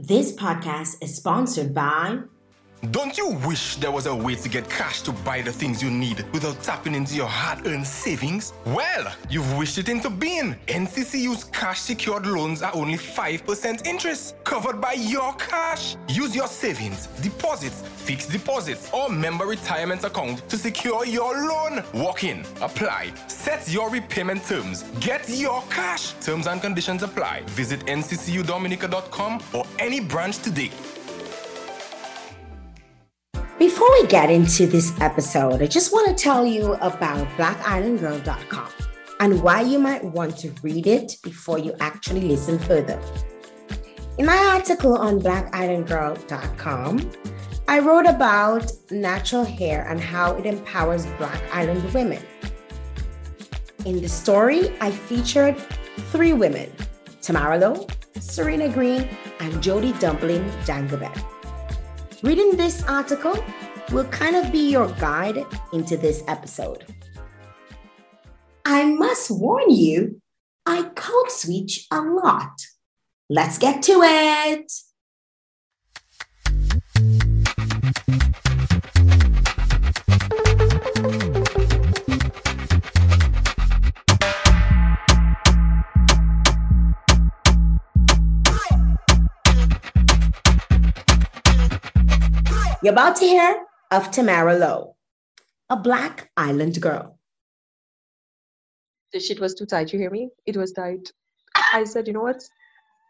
This podcast is sponsored by Don't you wish there was a way to get cash to buy the things you need without tapping into your hard earned savings? Well, you've wished it into being. NCCU's cash secured loans are only 5% interest, covered by your cash. Use your savings, deposits, fixed deposits, or member retirement account to secure your loan. Walk in, apply, set your repayment terms, get your cash. Terms and conditions apply. Visit nccudominica.com or any branch today. Before we get into this episode, I just want to tell you about blackislandgirl.com and why you might want to read it before you actually listen further. In my article on blackislandgirl.com, I wrote about natural hair and how it empowers Black Island women. In the story, I featured three women Tamara Lowe, Serena Green, and Jody Dumpling Dangabet. Reading this article will kind of be your guide into this episode. I must warn you, I code switch a lot. Let's get to it. You're about to hear of Tamara Lowe, a Black Island girl. The shit was too tight. You hear me? It was tight. I said, you know what?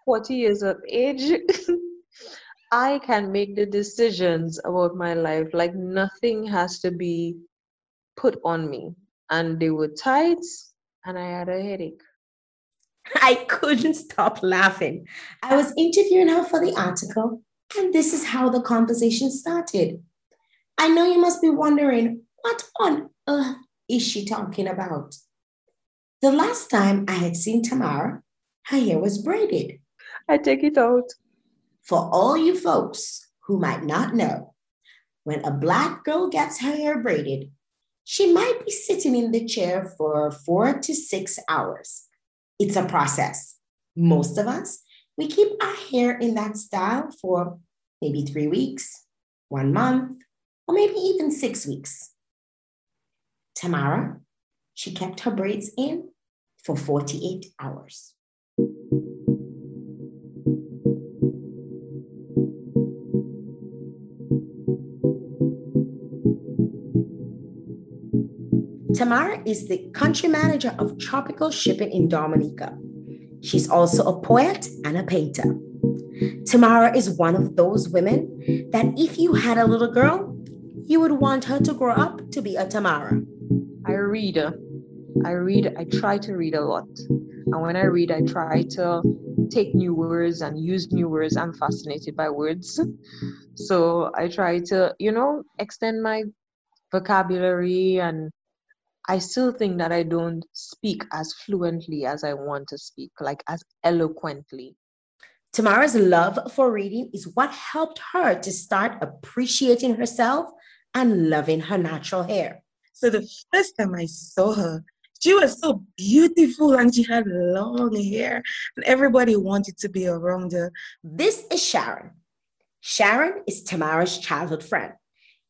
40 years of age, I can make the decisions about my life. Like nothing has to be put on me. And they were tight, and I had a headache. I couldn't stop laughing. I was interviewing her for the article, and this is how the conversation started. I know you must be wondering, what on earth is she talking about? The last time I had seen Tamara, her hair was braided. I take it out. For all you folks who might not know, when a Black girl gets her hair braided, she might be sitting in the chair for four to six hours. It's a process. Most of us, we keep our hair in that style for maybe three weeks, one month, or maybe even six weeks. Tamara, she kept her braids in for 48 hours. Tamara is the country manager of tropical shipping in Dominica. She's also a poet and a painter. Tamara is one of those women that if you had a little girl, you would want her to grow up to be a Tamara. I read. Uh, I read. I try to read a lot. And when I read, I try to take new words and use new words. I'm fascinated by words. So I try to, you know, extend my vocabulary and I still think that I don't speak as fluently as I want to speak, like as eloquently. Tamara's love for reading is what helped her to start appreciating herself and loving her natural hair. So the first time I saw her, she was so beautiful and she had long hair, and everybody wanted to be around her. This is Sharon. Sharon is Tamara's childhood friend.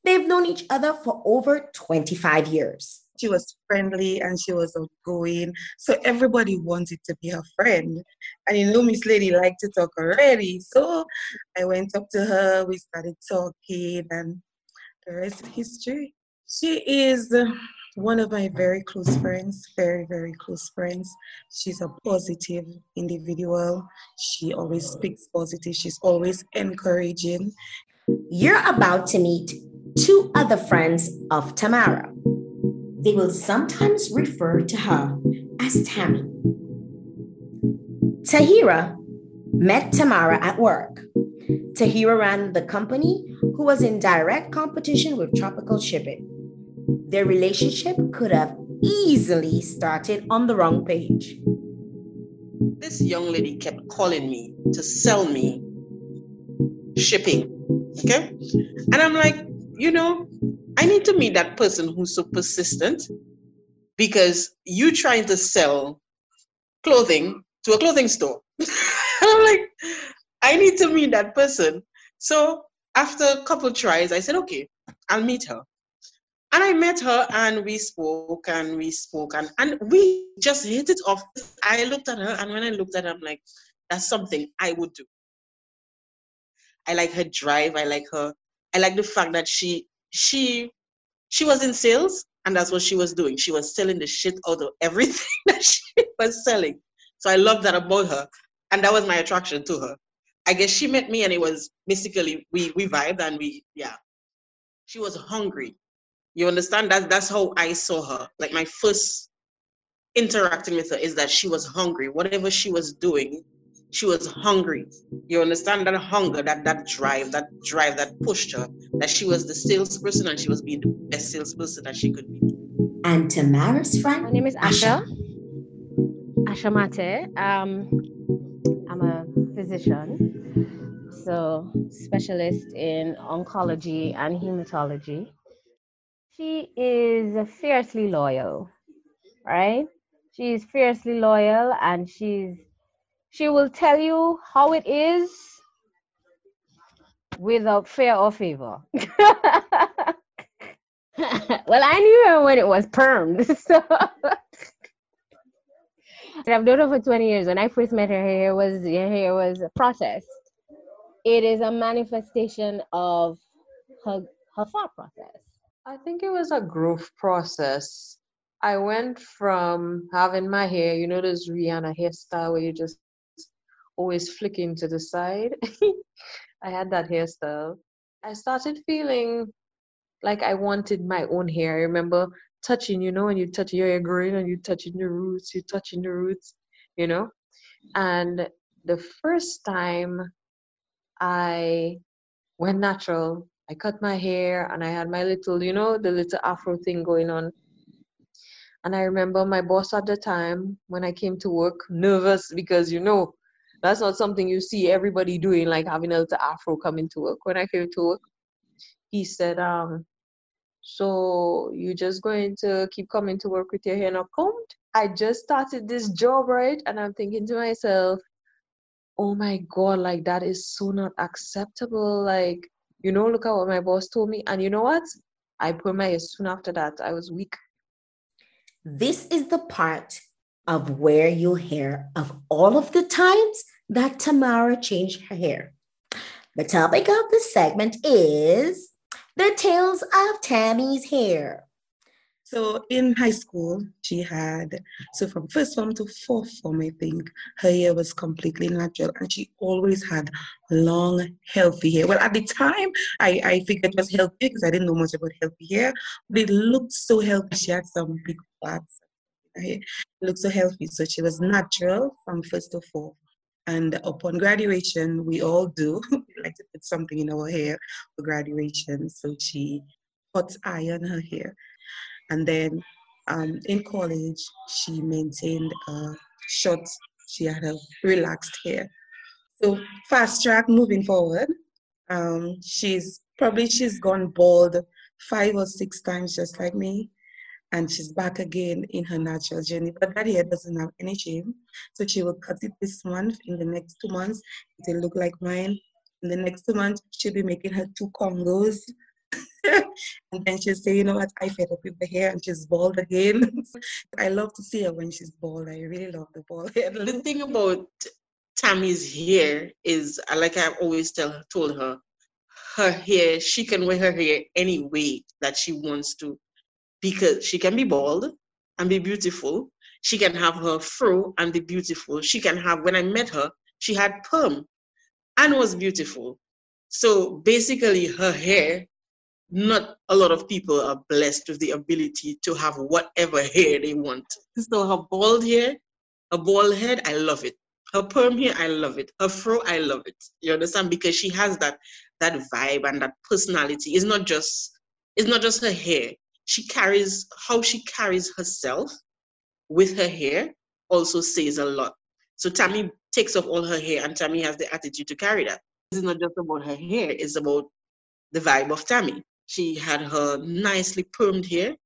They've known each other for over 25 years. She was friendly and she was outgoing. So everybody wanted to be her friend. And you know, Miss Lady liked to talk already. So I went up to her, we started talking, and the rest is history. She is one of my very close friends, very, very close friends. She's a positive individual. She always speaks positive. She's always encouraging. You're about to meet two other friends of Tamara. They will sometimes refer to her as Tammy. Tahira met Tamara at work. Tahira ran the company who was in direct competition with Tropical Shipping. Their relationship could have easily started on the wrong page. This young lady kept calling me to sell me shipping. Okay. And I'm like, you know, I need to meet that person who's so persistent because you trying to sell clothing to a clothing store. I'm like, I need to meet that person. So after a couple tries, I said, okay, I'll meet her. And I met her and we spoke and we spoke and, and we just hit it off. I looked at her and when I looked at her, I'm like, that's something I would do. I like her drive. I like her. I like the fact that she she she was in sales and that's what she was doing. She was selling the shit out of everything that she was selling. So I love that about her. And that was my attraction to her. I guess she met me and it was basically we we vibed and we yeah. She was hungry. You understand? That that's how I saw her. Like my first interacting with her is that she was hungry. Whatever she was doing, she was hungry. You understand that hunger, that that drive, that drive that pushed her, that she was the salesperson and she was being the best salesperson that she could be. And Tamara's friend? My name is Asha. Asha Mate. Um, I'm a physician, so specialist in oncology and hematology. She is fiercely loyal, right? She's fiercely loyal and she's she will tell you how it is without fear or favor. well, I knew her when it was permed. So I've known her for 20 years. When I first met her, her hair was her hair was processed. It is a manifestation of her her thought process. I think it was a growth process. I went from having my hair, you know, this Rihanna hairstyle where you just always flicking to the side. I had that hairstyle. I started feeling like I wanted my own hair. I remember touching, you know, when you touch your hair growing and you touching the roots, you touching the roots, you know. And the first time I went natural, I cut my hair and I had my little, you know, the little afro thing going on. And I remember my boss at the time when I came to work, nervous because, you know, that's not something you see everybody doing, like having a little afro coming to work. When I came to work, he said, um, so you're just going to keep coming to work with your hair not combed? I just started this job, right? And I'm thinking to myself, oh my God, like that is so not acceptable. Like, you know, look at what my boss told me. And you know what? I put my hair soon after that. I was weak. This is the part of where you'll hear of all of the times that Tamara changed her hair. The topic of this segment is the tales of Tammy's hair. So in high school, she had, so from first form to fourth form, I think, her hair was completely natural and she always had long, healthy hair. Well, at the time, I, I figured it was healthy because I didn't know much about healthy hair, but it looked so healthy. She had some big plaits Right? Looked so healthy. So she was natural from first to fourth. And upon graduation, we all do. we like to put something in our hair for graduation. So she put iron her hair. And then um, in college, she maintained a short, she had a relaxed hair. So fast track moving forward. Um, she's probably she's gone bald five or six times just like me and she's back again in her natural journey. But that hair doesn't have any shame. So she will cut it this month. In the next two months, it will look like mine. In the next two months, she'll be making her two Congos. and then she'll say, you know what, I fed up with the hair and she's bald again. I love to see her when she's bald. I really love the bald hair. The thing about Tammy's hair is, uh, like I've always tell, told her, her hair, she can wear her hair any way that she wants to because she can be bald and be beautiful. She can have her fro and be beautiful. She can have, when I met her, she had perm and was beautiful. So basically, her hair, not a lot of people are blessed with the ability to have whatever hair they want. So her bald hair, her bald head, I love it. Her perm hair, I love it. Her fro, I love it. You understand? Because she has that that vibe and that personality. It's not just it's not just her hair she carries how she carries herself with her hair also says a lot. So Tammy takes off all her hair and Tammy has the attitude to carry that. It's not just about her hair, it's about the vibe of Tammy. She had her nicely permed hair.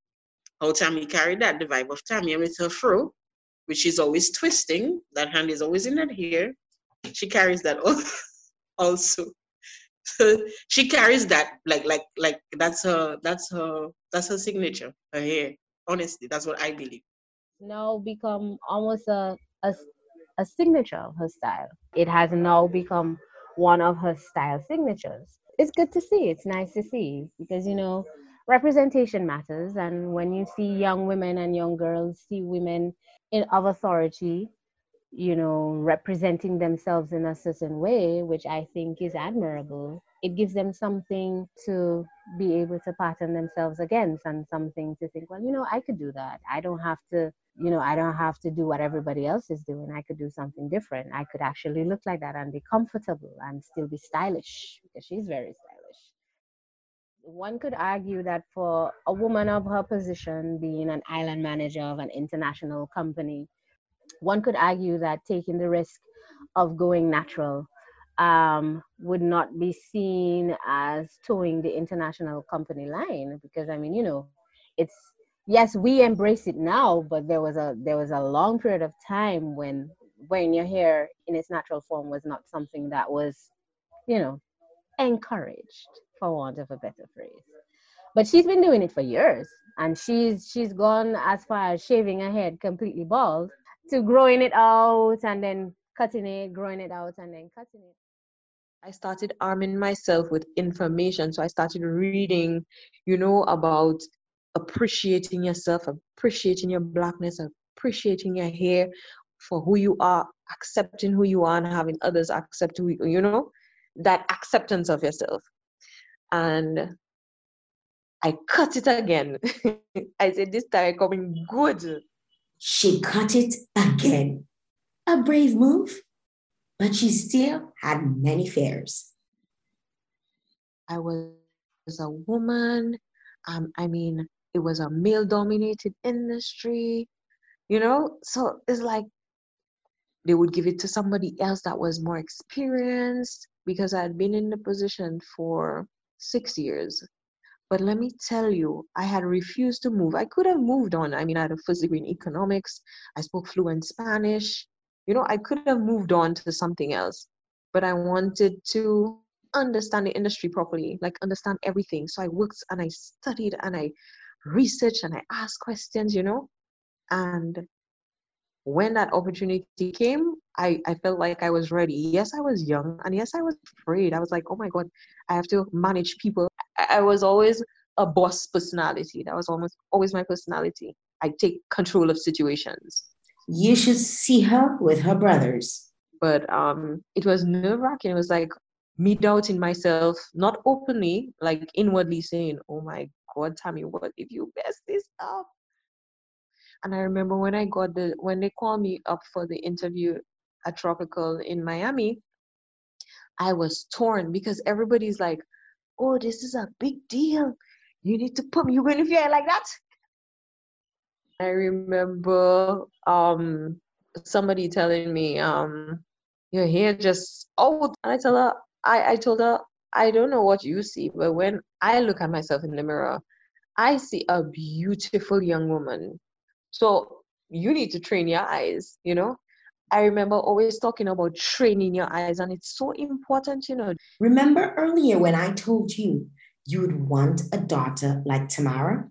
How Tammy carried that, the vibe of Tammy, and with her fro, which is always twisting, that hand is always in that hair. She carries that also. So she carries that like like like that's her that's her that's her signature, her hair. Honestly, that's what I believe. Now become almost a a, a signature of her style. It has now become one of her style signatures. It's good to see. It's nice to see because you know representation matters and when you see young women and young girls see women in of authority you know representing themselves in a certain way which i think is admirable. It gives them something to be able to pattern themselves against and something to think well you know i could do that. I don't have to you know i don't have to do what everybody else is doing. I could do something different. I could actually look like that and be comfortable and still be stylish because she's very stylish. One could argue that for a woman of her position, being an island manager of an international company, one could argue that taking the risk of going natural um, would not be seen as toeing the international company line because I mean, you know, it's yes, we embrace it now, but there was a there was a long period of time when wearing your hair in its natural form was not something that was, you know, encouraged for want of a better phrase. But she's been doing it for years, and she's she's gone as far as shaving her head completely bald to growing it out and then cutting it, growing it out and then cutting it. I started arming myself with information. So I started reading, you know, about appreciating yourself, appreciating your blackness, appreciating your hair for who you are, accepting who you are, and having others accept who you, you know, that acceptance of yourself and I cut it again. I said, this time coming good. She cut it again. A brave move, but she still had many fears. I was a woman. Um, I mean, it was a male dominated industry, you know? So it's like they would give it to somebody else that was more experienced because I had been in the position for six years. But let me tell you, I had refused to move. I could have moved on. I mean, I had a first degree in economics. I spoke fluent Spanish. You know, I could have moved on to something else. But I wanted to understand the industry properly, like understand everything. So I worked and I studied and I researched and I asked questions, you know. And when that opportunity came, I, I felt like I was ready. Yes, I was young, and yes, I was afraid. I was like, oh my God, I have to manage people. I, was always a boss personality. That was almost always my personality. I take control of situations. You should see her with her brothers. But um, it was nerve wracking. It was like me doubting myself, not openly, like inwardly saying, oh my God, Tammy, what if you mess this up? And I remember when I got the when they called me up for the interview at Tropical in Miami, I was torn because everybody's like, "Oh, this is a big deal. You need to put me. you're going to feel like that?" I remember um, somebody telling me, um, "Your hair just out," and I tell her, I, I told her, I don't know what you see, but when I look at myself in the mirror, I see a beautiful young woman so you need to train your eyes, you know. I remember always talking about training your eyes, and it's so important, you know. Remember earlier when I told you you would want a daughter like Tamara?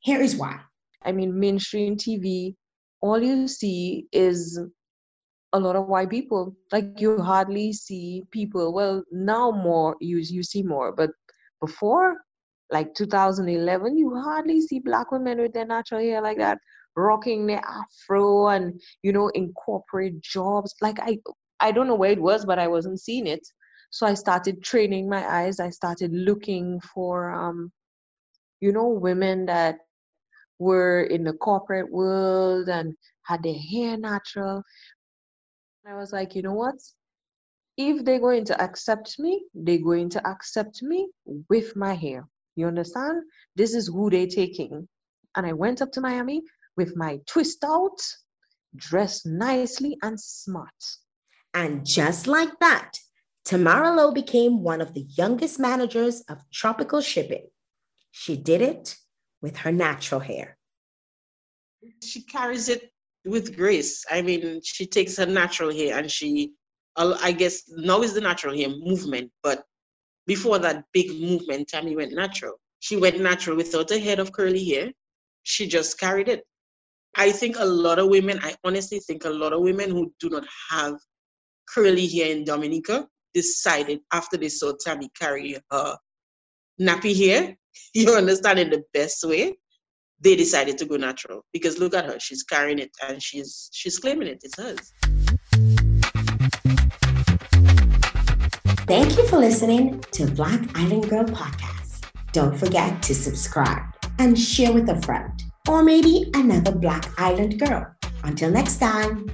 Here is why. I mean, mainstream TV, all you see is a lot of white people. Like you hardly see people. Well, now more you you see more, but before, like 2011, you hardly see black women with their natural hair like that rocking the afro and you know in corporate jobs. Like i i don't know where it was but i wasn't seeing it. So i started training my eyes. I started looking for um you know women that were in the corporate world and had their hair natural. I was like you know what? If they're going to accept me they're going to accept me with my hair. You understand? This is who they're taking. And i went up to miami with my twist out, dressed nicely and smart. And just like that, Tamara Lowe became one of the youngest managers of tropical shipping. She did it with her natural hair. She carries it with grace. I mean, she takes her natural hair and she I guess now is the natural hair movement, but before that big movement, Tammy went natural. She went natural without a head of curly hair. She just carried it. I think a lot of women, I honestly think a lot of women who do not have curly hair in Dominica decided after they saw Tammy carry her nappy hair, you understand in the best way, they decided to go natural. Because look at her, she's carrying it and she's she's claiming it, it's hers. Thank you for listening to Black Island Girl Podcast. Don't forget to subscribe and share with a friend or maybe another Black Island girl. Until next time.